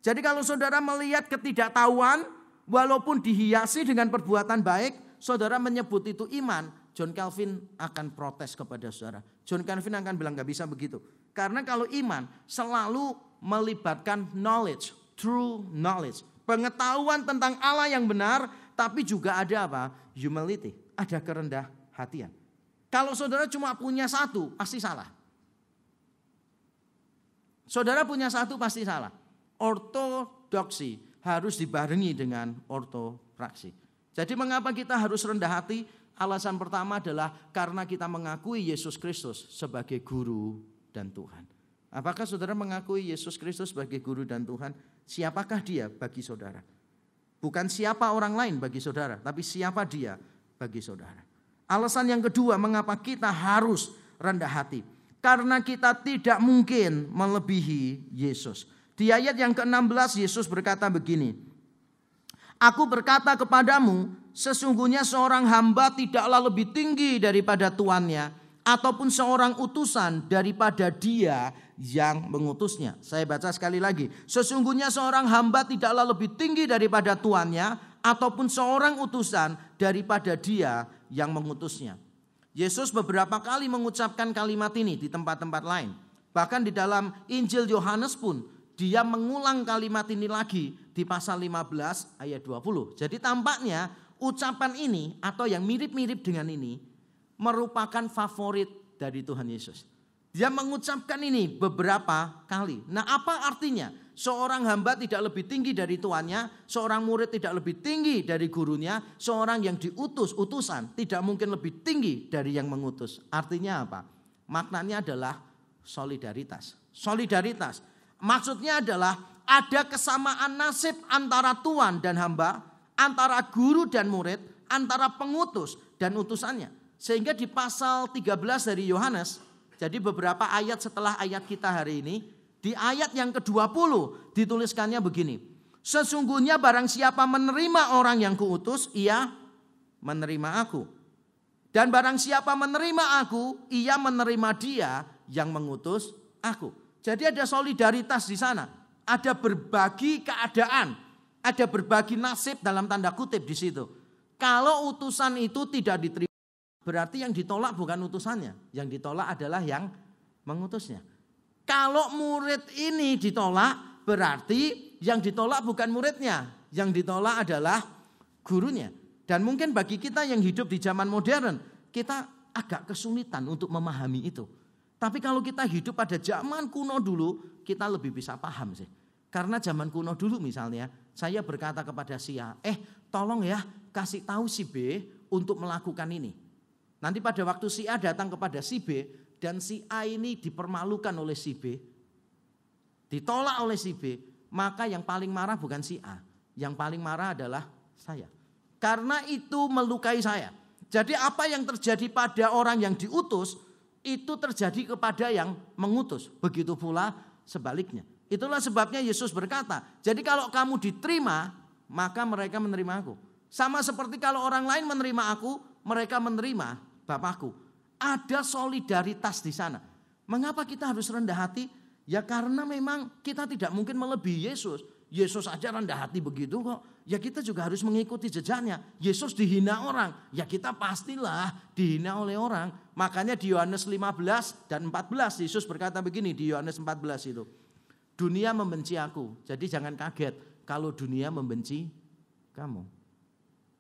Jadi kalau saudara melihat ketidaktahuan walaupun dihiasi dengan perbuatan baik, saudara menyebut itu iman, John Calvin akan protes kepada saudara. John Calvin akan bilang gak bisa begitu. Karena kalau iman selalu melibatkan knowledge, true knowledge. Pengetahuan tentang Allah yang benar, tapi juga ada apa? Humility, ada kerendah hatian. Kalau saudara cuma punya satu, pasti salah. Saudara punya satu pasti salah. Ortodoksi harus dibarengi dengan ortopraksi. Jadi mengapa kita harus rendah hati? Alasan pertama adalah karena kita mengakui Yesus Kristus sebagai guru dan Tuhan. Apakah saudara mengakui Yesus Kristus sebagai guru dan Tuhan? Siapakah dia bagi saudara? Bukan siapa orang lain bagi saudara, tapi siapa dia bagi saudara. Alasan yang kedua mengapa kita harus rendah hati. Karena kita tidak mungkin melebihi Yesus. Di ayat yang ke-16 Yesus berkata begini. Aku berkata kepadamu, sesungguhnya seorang hamba tidaklah lebih tinggi daripada tuannya, ataupun seorang utusan daripada dia yang mengutusnya. Saya baca sekali lagi. Sesungguhnya seorang hamba tidaklah lebih tinggi daripada tuannya, ataupun seorang utusan daripada dia yang mengutusnya. Yesus beberapa kali mengucapkan kalimat ini di tempat-tempat lain. Bahkan di dalam Injil Yohanes pun dia mengulang kalimat ini lagi di pasal 15 ayat 20. Jadi tampaknya ucapan ini atau yang mirip-mirip dengan ini merupakan favorit dari Tuhan Yesus. Dia mengucapkan ini beberapa kali. Nah, apa artinya? Seorang hamba tidak lebih tinggi dari tuannya, seorang murid tidak lebih tinggi dari gurunya, seorang yang diutus, utusan tidak mungkin lebih tinggi dari yang mengutus. Artinya apa? Maknanya adalah solidaritas. Solidaritas Maksudnya adalah ada kesamaan nasib antara tuan dan hamba, antara guru dan murid, antara pengutus dan utusannya. Sehingga di pasal 13 dari Yohanes, jadi beberapa ayat setelah ayat kita hari ini, di ayat yang ke-20 dituliskannya begini. Sesungguhnya barang siapa menerima orang yang kuutus, ia menerima aku. Dan barang siapa menerima aku, ia menerima dia yang mengutus aku. Jadi ada solidaritas di sana. Ada berbagi keadaan. Ada berbagi nasib dalam tanda kutip di situ. Kalau utusan itu tidak diterima, berarti yang ditolak bukan utusannya. Yang ditolak adalah yang mengutusnya. Kalau murid ini ditolak, berarti yang ditolak bukan muridnya. Yang ditolak adalah gurunya. Dan mungkin bagi kita yang hidup di zaman modern, kita agak kesulitan untuk memahami itu. Tapi kalau kita hidup pada zaman kuno dulu, kita lebih bisa paham sih. Karena zaman kuno dulu misalnya, saya berkata kepada si A, eh tolong ya kasih tahu si B untuk melakukan ini. Nanti pada waktu si A datang kepada si B, dan si A ini dipermalukan oleh si B, ditolak oleh si B, maka yang paling marah bukan si A. Yang paling marah adalah saya. Karena itu melukai saya. Jadi apa yang terjadi pada orang yang diutus, itu terjadi kepada yang mengutus. Begitu pula sebaliknya. Itulah sebabnya Yesus berkata, jadi kalau kamu diterima, maka mereka menerima aku. Sama seperti kalau orang lain menerima aku, mereka menerima Bapakku. Ada solidaritas di sana. Mengapa kita harus rendah hati? Ya karena memang kita tidak mungkin melebihi Yesus. Yesus aja rendah hati begitu kok. Ya kita juga harus mengikuti jejaknya. Yesus dihina orang. Ya kita pastilah dihina oleh orang. Makanya di Yohanes 15 dan 14 Yesus berkata begini di Yohanes 14 itu. Dunia membenci aku. Jadi jangan kaget kalau dunia membenci kamu.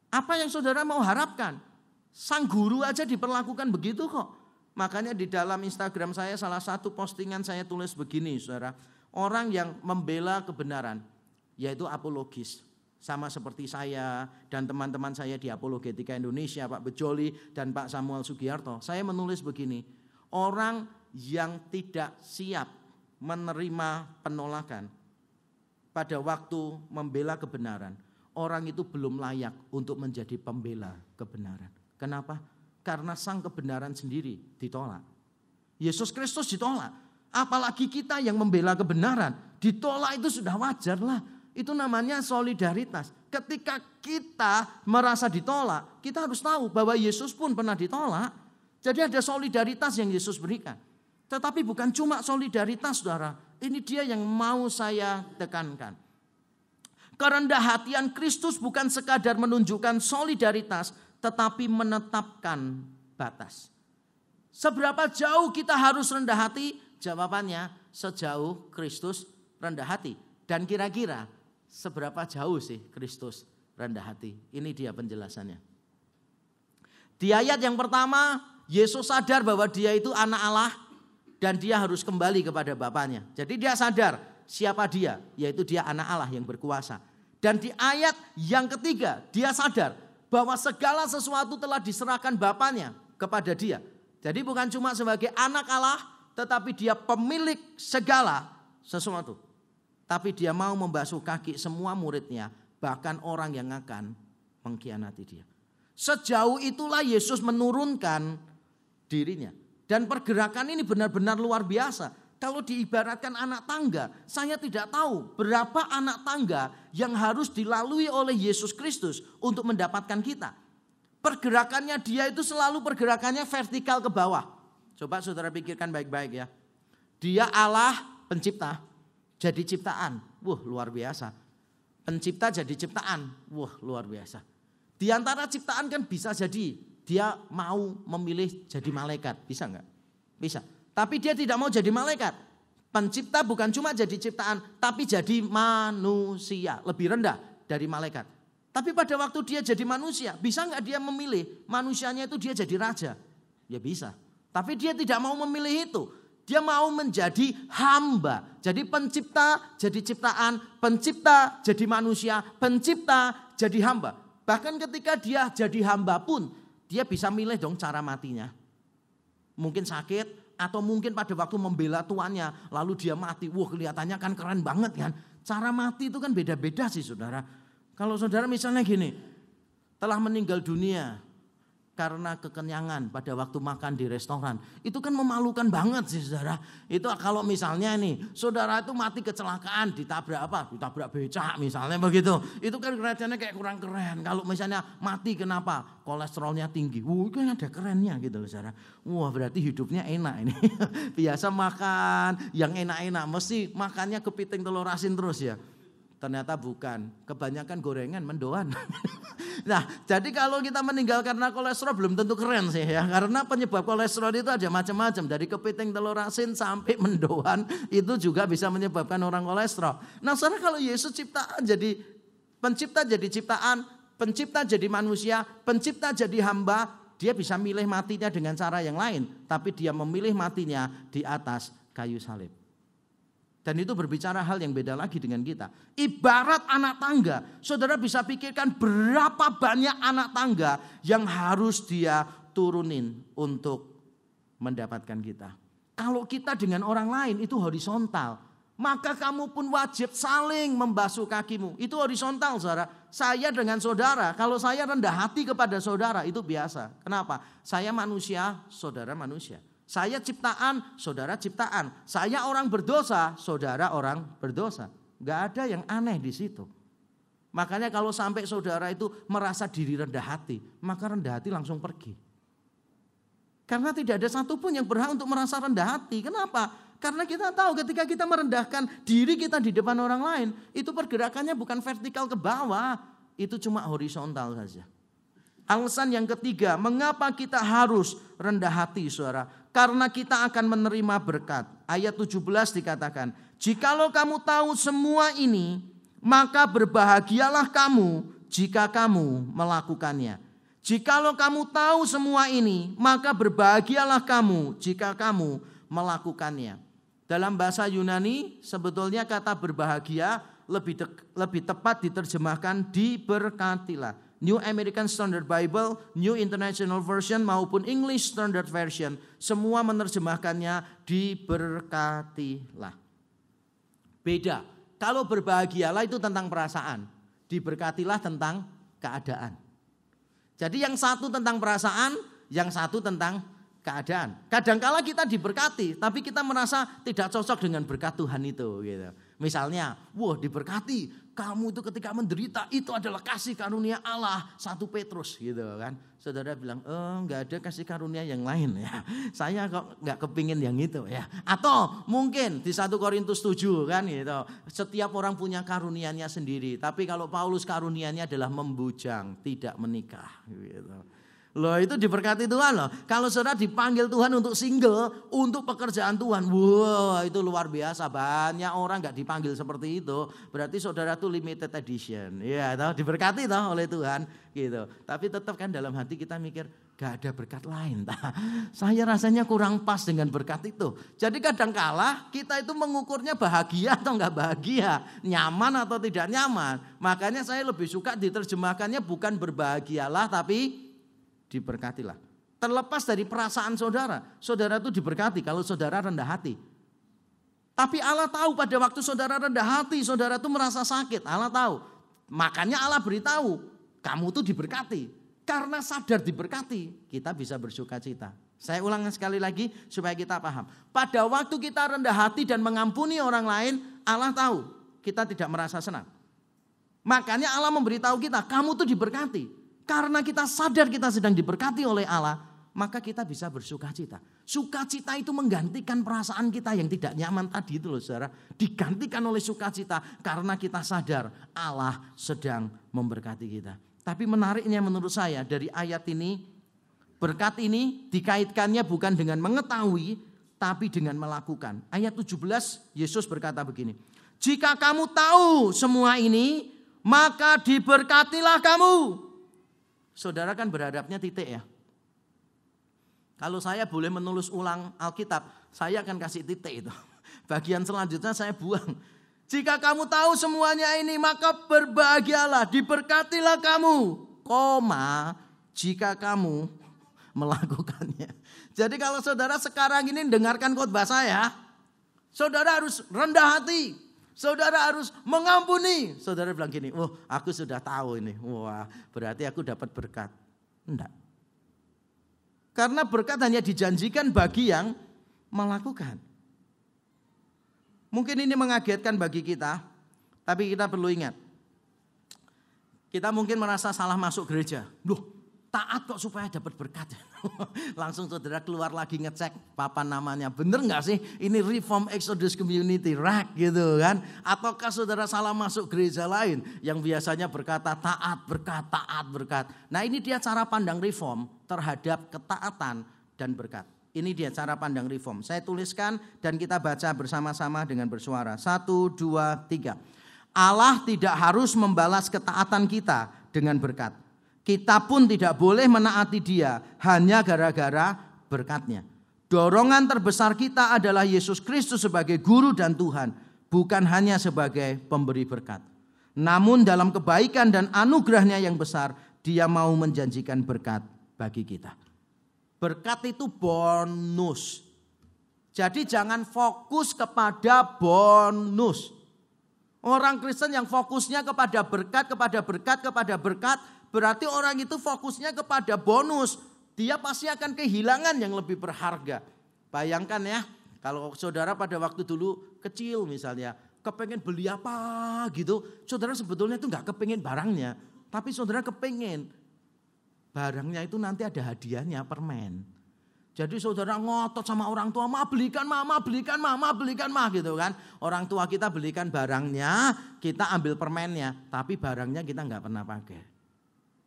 Apa yang saudara mau harapkan? Sang guru aja diperlakukan begitu kok. Makanya di dalam Instagram saya salah satu postingan saya tulis begini saudara. Orang yang membela kebenaran yaitu apologis. Sama seperti saya dan teman-teman saya di Apologetika Indonesia, Pak Bejoli dan Pak Samuel Sugiarto. Saya menulis begini, orang yang tidak siap menerima penolakan pada waktu membela kebenaran, orang itu belum layak untuk menjadi pembela kebenaran. Kenapa? Karena sang kebenaran sendiri ditolak. Yesus Kristus ditolak. Apalagi kita yang membela kebenaran. Ditolak itu sudah wajar lah. Itu namanya solidaritas. Ketika kita merasa ditolak, kita harus tahu bahwa Yesus pun pernah ditolak. Jadi ada solidaritas yang Yesus berikan. Tetapi bukan cuma solidaritas saudara. Ini dia yang mau saya tekankan. Kerendah hatian Kristus bukan sekadar menunjukkan solidaritas, tetapi menetapkan batas. Seberapa jauh kita harus rendah hati? Jawabannya sejauh Kristus rendah hati. Dan kira-kira seberapa jauh sih Kristus rendah hati. Ini dia penjelasannya. Di ayat yang pertama, Yesus sadar bahwa dia itu anak Allah dan dia harus kembali kepada Bapaknya. Jadi dia sadar siapa dia, yaitu dia anak Allah yang berkuasa. Dan di ayat yang ketiga, dia sadar bahwa segala sesuatu telah diserahkan Bapaknya kepada dia. Jadi bukan cuma sebagai anak Allah, tetapi dia pemilik segala sesuatu. Tapi dia mau membasuh kaki semua muridnya, bahkan orang yang akan mengkhianati dia. Sejauh itulah Yesus menurunkan dirinya. Dan pergerakan ini benar-benar luar biasa. Kalau diibaratkan anak tangga, saya tidak tahu berapa anak tangga yang harus dilalui oleh Yesus Kristus untuk mendapatkan kita. Pergerakannya dia itu selalu pergerakannya vertikal ke bawah. Coba saudara pikirkan baik-baik ya. Dia Allah pencipta, jadi ciptaan. Wah luar biasa. Pencipta jadi ciptaan. Wah luar biasa. Di antara ciptaan kan bisa jadi dia mau memilih jadi malaikat. Bisa nggak? Bisa. Tapi dia tidak mau jadi malaikat. Pencipta bukan cuma jadi ciptaan, tapi jadi manusia. Lebih rendah dari malaikat. Tapi pada waktu dia jadi manusia, bisa nggak dia memilih manusianya itu dia jadi raja? Ya bisa. Tapi dia tidak mau memilih itu. Dia mau menjadi hamba. Jadi pencipta jadi ciptaan, pencipta jadi manusia, pencipta jadi hamba. Bahkan ketika dia jadi hamba pun, dia bisa milih dong cara matinya. Mungkin sakit, atau mungkin pada waktu membela tuannya lalu dia mati. Wah kelihatannya kan keren banget kan. Cara mati itu kan beda-beda sih saudara. Kalau saudara misalnya gini, telah meninggal dunia, karena kekenyangan pada waktu makan di restoran. Itu kan memalukan banget sih saudara. Itu kalau misalnya nih saudara itu mati kecelakaan ditabrak apa? Ditabrak becak misalnya begitu. Itu kan kelihatannya kayak kurang keren. Kalau misalnya mati kenapa? Kolesterolnya tinggi. Wuh kan ada kerennya gitu loh saudara. Wah berarti hidupnya enak ini. Biasa makan yang enak-enak. Mesti makannya kepiting telur asin terus ya. Ternyata bukan. Kebanyakan gorengan mendoan. nah, jadi kalau kita meninggal karena kolesterol belum tentu keren sih ya. Karena penyebab kolesterol itu ada macam-macam. Dari kepiting telur asin sampai mendoan itu juga bisa menyebabkan orang kolesterol. Nah, saudara kalau Yesus ciptaan jadi pencipta jadi ciptaan, pencipta jadi manusia, pencipta jadi hamba, dia bisa milih matinya dengan cara yang lain, tapi dia memilih matinya di atas kayu salib. Dan itu berbicara hal yang beda lagi dengan kita. Ibarat anak tangga, saudara bisa pikirkan berapa banyak anak tangga yang harus dia turunin untuk mendapatkan kita. Kalau kita dengan orang lain itu horizontal, maka kamu pun wajib saling membasuh kakimu. Itu horizontal saudara. Saya dengan saudara, kalau saya rendah hati kepada saudara itu biasa. Kenapa? Saya manusia, saudara manusia. Saya ciptaan, saudara ciptaan. Saya orang berdosa, saudara orang berdosa. Gak ada yang aneh di situ. Makanya kalau sampai saudara itu merasa diri rendah hati, maka rendah hati langsung pergi. Karena tidak ada satupun yang berhak untuk merasa rendah hati. Kenapa? Karena kita tahu ketika kita merendahkan diri kita di depan orang lain, itu pergerakannya bukan vertikal ke bawah, itu cuma horizontal saja. Alasan yang ketiga, mengapa kita harus rendah hati, saudara? Karena kita akan menerima berkat. Ayat 17 dikatakan, "Jikalau kamu tahu semua ini, maka berbahagialah kamu jika kamu melakukannya." Jikalau kamu tahu semua ini, maka berbahagialah kamu jika kamu melakukannya. Dalam bahasa Yunani, sebetulnya kata berbahagia lebih lebih tepat diterjemahkan diberkatilah. New American Standard Bible, New International Version maupun English Standard Version, semua menerjemahkannya diberkatilah. Beda. Kalau berbahagialah itu tentang perasaan, diberkatilah tentang keadaan. Jadi yang satu tentang perasaan, yang satu tentang keadaan. Kadangkala kita diberkati, tapi kita merasa tidak cocok dengan berkat Tuhan itu. Gitu. Misalnya, wah diberkati, kamu itu ketika menderita itu adalah kasih karunia Allah. Satu Petrus gitu kan. Saudara bilang, oh nggak ada kasih karunia yang lain ya. Saya kok nggak kepingin yang itu ya. Atau mungkin di satu Korintus 7 kan gitu. Setiap orang punya karunianya sendiri. Tapi kalau Paulus karunianya adalah membujang, tidak menikah gitu. Loh itu diberkati Tuhan loh. Kalau saudara dipanggil Tuhan untuk single, untuk pekerjaan Tuhan, wow itu luar biasa. Banyak orang nggak dipanggil seperti itu. Berarti saudara tuh limited edition. Ya, tahu diberkati toh oleh Tuhan gitu. Tapi tetap kan dalam hati kita mikir, gak ada berkat lain. Saya rasanya kurang pas dengan berkat itu. Jadi kadang kala kita itu mengukurnya bahagia atau nggak bahagia, nyaman atau tidak nyaman. Makanya saya lebih suka diterjemahkannya bukan berbahagialah tapi diberkatilah. Terlepas dari perasaan saudara, saudara itu diberkati kalau saudara rendah hati. Tapi Allah tahu pada waktu saudara rendah hati, saudara itu merasa sakit. Allah tahu. Makanya Allah beritahu, kamu tuh diberkati. Karena sadar diberkati, kita bisa bersuka cita. Saya ulang sekali lagi supaya kita paham. Pada waktu kita rendah hati dan mengampuni orang lain, Allah tahu kita tidak merasa senang. Makanya Allah memberitahu kita, kamu tuh diberkati. Karena kita sadar kita sedang diberkati oleh Allah, maka kita bisa bersuka cita. Sukacita itu menggantikan perasaan kita yang tidak nyaman tadi itu loh saudara. Digantikan oleh sukacita karena kita sadar Allah sedang memberkati kita. Tapi menariknya menurut saya dari ayat ini Berkat ini dikaitkannya bukan dengan mengetahui, tapi dengan melakukan. Ayat 17, Yesus berkata begini. Jika kamu tahu semua ini, maka diberkatilah kamu. Saudara kan berhadapnya titik ya. Kalau saya boleh menulis ulang Alkitab, saya akan kasih titik itu. Bagian selanjutnya saya buang. Jika kamu tahu semuanya ini, maka berbahagialah, diberkatilah kamu. Koma, jika kamu melakukannya. Jadi kalau saudara sekarang ini dengarkan khotbah saya, saudara harus rendah hati. Saudara harus mengampuni. Saudara bilang gini, oh aku sudah tahu ini. Wah berarti aku dapat berkat. Enggak. Karena berkat hanya dijanjikan bagi yang melakukan. Mungkin ini mengagetkan bagi kita, tapi kita perlu ingat. Kita mungkin merasa salah masuk gereja. Loh, taat kok supaya dapat berkat. Langsung saudara keluar lagi ngecek papan namanya. Bener nggak sih ini Reform Exodus Community RAC gitu kan? Ataukah saudara salah masuk gereja lain yang biasanya berkata taat berkat, taat berkat. Nah ini dia cara pandang Reform terhadap ketaatan dan berkat. Ini dia cara pandang Reform. Saya tuliskan dan kita baca bersama-sama dengan bersuara. Satu, dua, tiga. Allah tidak harus membalas ketaatan kita dengan berkat kita pun tidak boleh menaati dia hanya gara-gara berkatnya. Dorongan terbesar kita adalah Yesus Kristus sebagai guru dan Tuhan, bukan hanya sebagai pemberi berkat. Namun dalam kebaikan dan anugerahnya yang besar, dia mau menjanjikan berkat bagi kita. Berkat itu bonus. Jadi jangan fokus kepada bonus. Orang Kristen yang fokusnya kepada berkat, kepada berkat, kepada berkat, berarti orang itu fokusnya kepada bonus. Dia pasti akan kehilangan yang lebih berharga. Bayangkan ya, kalau saudara pada waktu dulu kecil misalnya, kepengen beli apa gitu, saudara sebetulnya itu nggak kepengen barangnya, tapi saudara kepengen barangnya itu nanti ada hadiahnya permen. Jadi saudara ngotot sama orang tua, ma belikan mama, belikan mama, belikan mah gitu kan. Orang tua kita belikan barangnya, kita ambil permennya, tapi barangnya kita nggak pernah pakai.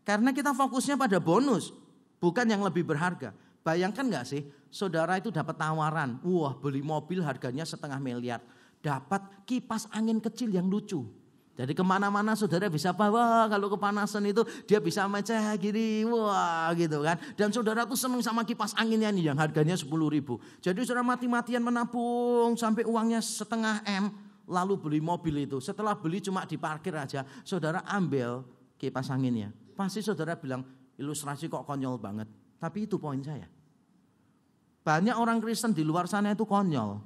Karena kita fokusnya pada bonus, bukan yang lebih berharga. Bayangkan nggak sih, saudara itu dapat tawaran, wah beli mobil harganya setengah miliar, dapat kipas angin kecil yang lucu. Jadi ke mana-mana saudara bisa bawa kalau kepanasan itu dia bisa meceh gini, wah gitu kan. Dan saudara tuh seneng sama kipas anginnya nih yang harganya 10 ribu. Jadi saudara mati-matian menabung sampai uangnya setengah M, lalu beli mobil itu. Setelah beli cuma diparkir aja, saudara ambil kipas anginnya. Pasti saudara bilang, ilustrasi kok konyol banget. Tapi itu poin saya. Banyak orang Kristen di luar sana itu konyol.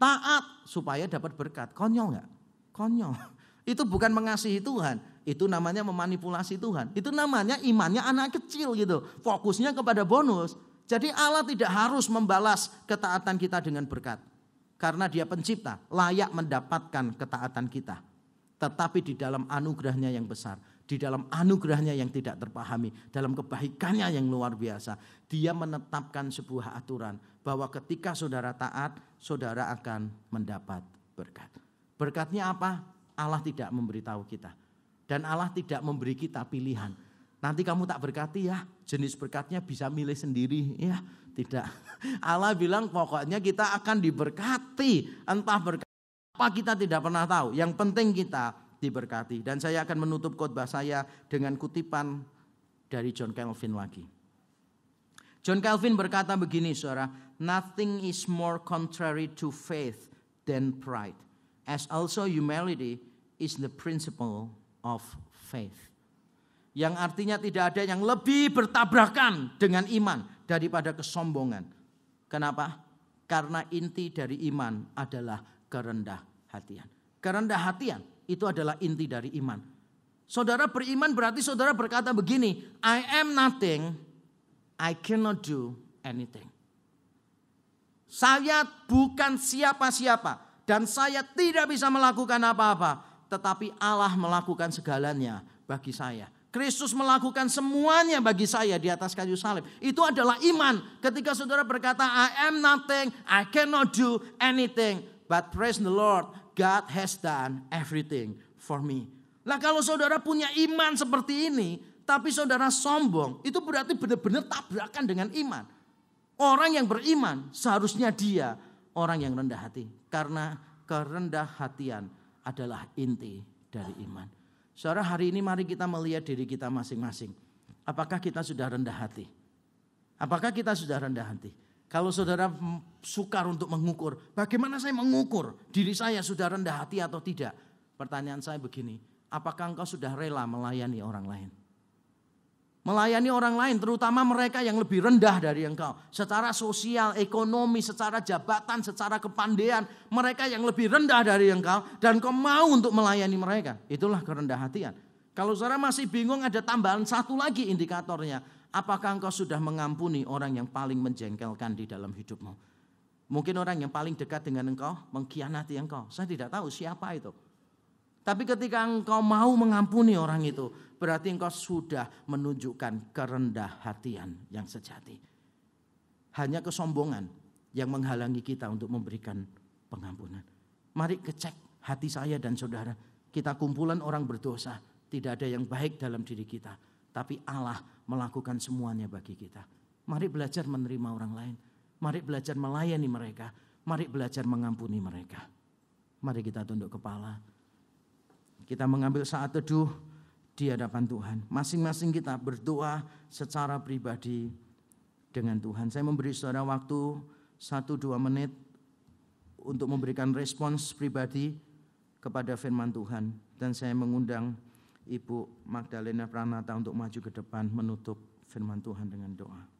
Taat supaya dapat berkat. Konyol nggak? Konyol. Itu bukan mengasihi Tuhan. Itu namanya memanipulasi Tuhan. Itu namanya imannya anak kecil gitu. Fokusnya kepada bonus. Jadi Allah tidak harus membalas ketaatan kita dengan berkat. Karena dia pencipta, layak mendapatkan ketaatan kita. Tetapi di dalam anugerahnya yang besar di dalam anugerahnya yang tidak terpahami, dalam kebaikannya yang luar biasa. Dia menetapkan sebuah aturan bahwa ketika saudara taat, saudara akan mendapat berkat. Berkatnya apa? Allah tidak memberitahu kita. Dan Allah tidak memberi kita pilihan. Nanti kamu tak berkati ya, jenis berkatnya bisa milih sendiri. Ya, tidak. Allah bilang pokoknya kita akan diberkati. Entah berkat apa kita tidak pernah tahu. Yang penting kita diberkati. Dan saya akan menutup khotbah saya dengan kutipan dari John Calvin lagi. John Calvin berkata begini saudara, nothing is more contrary to faith than pride, as also humility is the principle of faith. Yang artinya tidak ada yang lebih bertabrakan dengan iman daripada kesombongan. Kenapa? Karena inti dari iman adalah kerendah hatian. Kerendah hatian itu adalah inti dari iman. Saudara beriman berarti saudara berkata begini, I am nothing, I cannot do anything. Saya bukan siapa-siapa dan saya tidak bisa melakukan apa-apa, tetapi Allah melakukan segalanya bagi saya. Kristus melakukan semuanya bagi saya di atas kayu salib. Itu adalah iman. Ketika saudara berkata, I am nothing, I cannot do anything. But praise the Lord, God has done everything for me. Nah kalau saudara punya iman seperti ini, tapi saudara sombong, itu berarti benar-benar tabrakan dengan iman. Orang yang beriman seharusnya dia orang yang rendah hati. Karena kerendah hatian adalah inti dari iman. Saudara hari ini mari kita melihat diri kita masing-masing. Apakah kita sudah rendah hati? Apakah kita sudah rendah hati? Kalau saudara sukar untuk mengukur, bagaimana saya mengukur diri saya sudah rendah hati atau tidak? Pertanyaan saya begini, apakah engkau sudah rela melayani orang lain? Melayani orang lain, terutama mereka yang lebih rendah dari engkau. Secara sosial, ekonomi, secara jabatan, secara kepandaian. Mereka yang lebih rendah dari engkau. Dan kau mau untuk melayani mereka. Itulah kerendah hatian. Kalau saudara masih bingung ada tambahan satu lagi indikatornya. Apakah engkau sudah mengampuni orang yang paling menjengkelkan di dalam hidupmu? Mungkin orang yang paling dekat dengan engkau mengkhianati engkau. Saya tidak tahu siapa itu. Tapi ketika engkau mau mengampuni orang itu, berarti engkau sudah menunjukkan kerendah hatian yang sejati. Hanya kesombongan yang menghalangi kita untuk memberikan pengampunan. Mari kecek hati saya dan saudara. Kita kumpulan orang berdosa. Tidak ada yang baik dalam diri kita. Tapi Allah melakukan semuanya bagi kita. Mari belajar menerima orang lain. Mari belajar melayani mereka. Mari belajar mengampuni mereka. Mari kita tunduk kepala. Kita mengambil saat teduh di hadapan Tuhan. Masing-masing kita berdoa secara pribadi dengan Tuhan. Saya memberi saudara waktu satu dua menit untuk memberikan respons pribadi kepada firman Tuhan. Dan saya mengundang Ibu Magdalena Pranata untuk maju ke depan menutup firman Tuhan dengan doa.